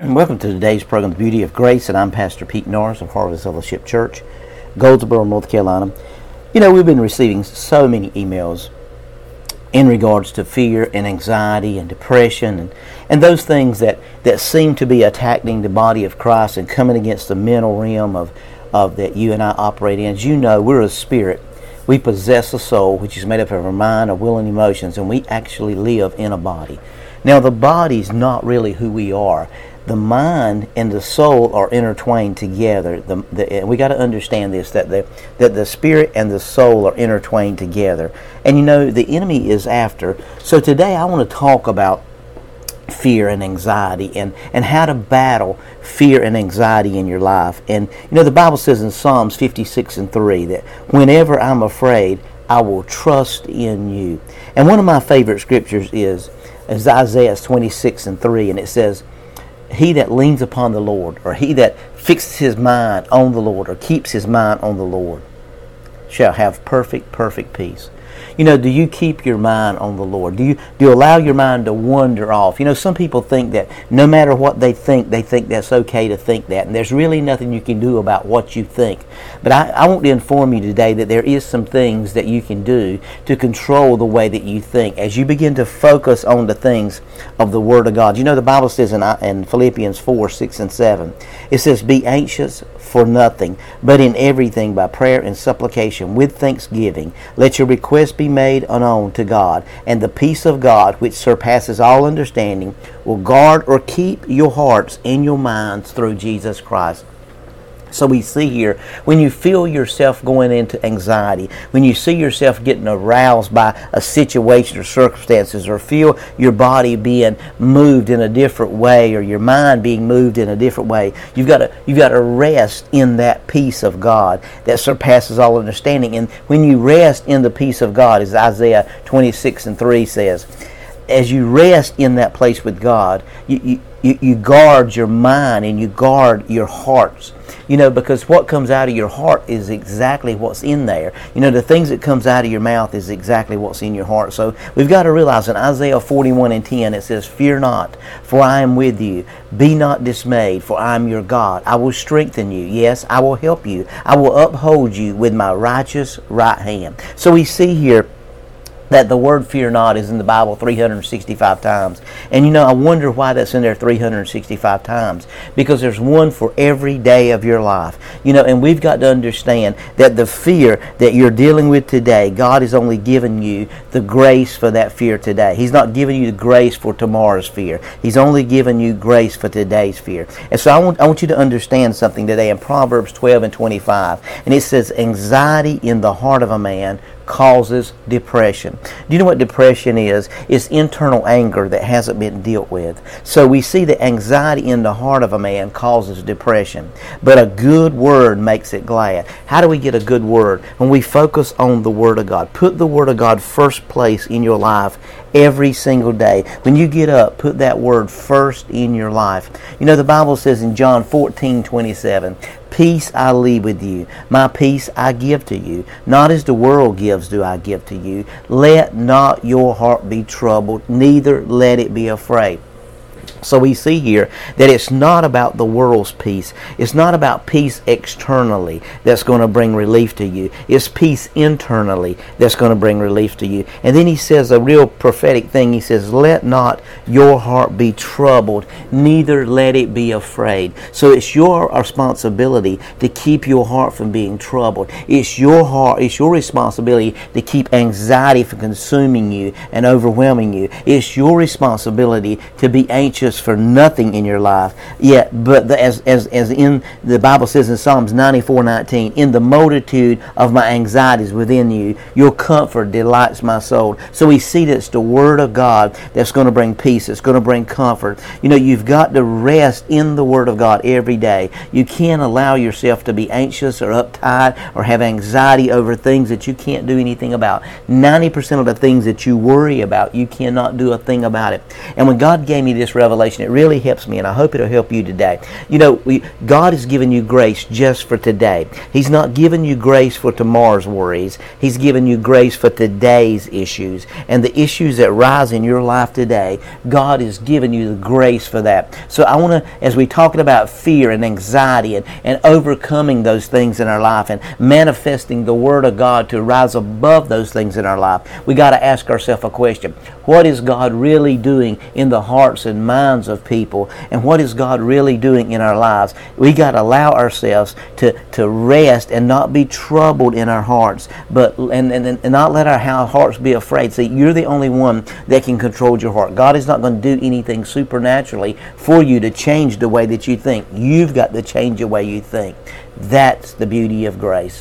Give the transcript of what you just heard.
And welcome to today's program, The Beauty of Grace, and I'm Pastor Pete Norris of Harvest Fellowship Church, Goldsboro, North Carolina. You know, we've been receiving so many emails in regards to fear and anxiety and depression and, and those things that, that seem to be attacking the body of Christ and coming against the mental realm of, of that you and I operate in. As you know, we're a spirit. We possess a soul which is made up of our mind, our will, and emotions, and we actually live in a body. Now, the body's not really who we are the mind and the soul are intertwined together. The, the, we got to understand this that the that the spirit and the soul are intertwined together. And you know the enemy is after. So today I want to talk about fear and anxiety and, and how to battle fear and anxiety in your life. And you know the Bible says in Psalms 56 and 3 that whenever I'm afraid, I will trust in you. And one of my favorite scriptures is, is Isaiah 26 and 3 and it says he that leans upon the Lord, or he that fixes his mind on the Lord, or keeps his mind on the Lord, shall have perfect, perfect peace. You know, do you keep your mind on the Lord? Do you do you allow your mind to wander off? You know, some people think that no matter what they think, they think that's okay to think that, and there's really nothing you can do about what you think. But I, I want to inform you today that there is some things that you can do to control the way that you think as you begin to focus on the things of the Word of God. You know, the Bible says in, in Philippians 4, 6, and 7, it says, Be anxious for nothing, but in everything by prayer and supplication with thanksgiving. Let your requests be made known to God, and the peace of God, which surpasses all understanding, will guard or keep your hearts and your minds through Jesus Christ. So we see here when you feel yourself going into anxiety, when you see yourself getting aroused by a situation or circumstances, or feel your body being moved in a different way, or your mind being moved in a different way, you've got to you've got to rest in that peace of God that surpasses all understanding. And when you rest in the peace of God, as Isaiah 26 and 3 says, as you rest in that place with God, you, you, you guard your mind and you guard your hearts you know, because what comes out of your heart is exactly what's in there. You know, the things that comes out of your mouth is exactly what's in your heart. So we've got to realize in Isaiah 41 and 10 it says, Fear not, for I am with you. Be not dismayed, for I am your God. I will strengthen you. Yes, I will help you. I will uphold you with my righteous right hand. So we see here that the word fear not is in the Bible 365 times. And you know, I wonder why that's in there 365 times. Because there's one for every day of your life. You know, and we've got to understand that the fear that you're dealing with today, God has only given you the grace for that fear today. He's not giving you the grace for tomorrow's fear. He's only given you grace for today's fear. And so I want, I want you to understand something today in Proverbs 12 and 25. And it says, Anxiety in the heart of a man causes depression. Do you know what depression is? It's internal anger that hasn't been dealt with. So we see that anxiety in the heart of a man causes depression, but a good word makes it glad. How do we get a good word? When we focus on the Word of God. Put the Word of God first place in your life every single day. When you get up, put that word first in your life. You know, the Bible says in John 14 27, Peace I leave with you. My peace I give to you. Not as the world gives do I give to you. Let not your heart be troubled, neither let it be afraid. So we see here that it's not about the world's peace. It's not about peace externally that's going to bring relief to you. It's peace internally that's going to bring relief to you. And then he says a real prophetic thing. He says, Let not your heart be troubled, neither let it be afraid. So it's your responsibility to keep your heart from being troubled. It's your heart, it's your responsibility to keep anxiety from consuming you and overwhelming you. It's your responsibility to be anxious anxious for nothing in your life. Yet, but the, as, as, as in the Bible says in Psalms 94 19, in the multitude of my anxieties within you, your comfort delights my soul. So we see that it's the Word of God that's going to bring peace, it's going to bring comfort. You know, you've got to rest in the Word of God every day. You can't allow yourself to be anxious or uptight or have anxiety over things that you can't do anything about. 90% of the things that you worry about, you cannot do a thing about it. And when God gave me this revelation, revelation. It really helps me, and I hope it'll help you today. You know, we, God has given you grace just for today. He's not given you grace for tomorrow's worries. He's given you grace for today's issues. And the issues that rise in your life today, God has given you the grace for that. So I want to, as we're talking about fear and anxiety and, and overcoming those things in our life and manifesting the Word of God to rise above those things in our life, we got to ask ourselves a question. What is God really doing in the hearts and of people? And what is God really doing in our lives? We got to allow ourselves to, to rest and not be troubled in our hearts, but and, and, and not let our hearts be afraid. See, you're the only one that can control your heart. God is not going to do anything supernaturally for you to change the way that you think. You've got to change the way you think. That's the beauty of grace.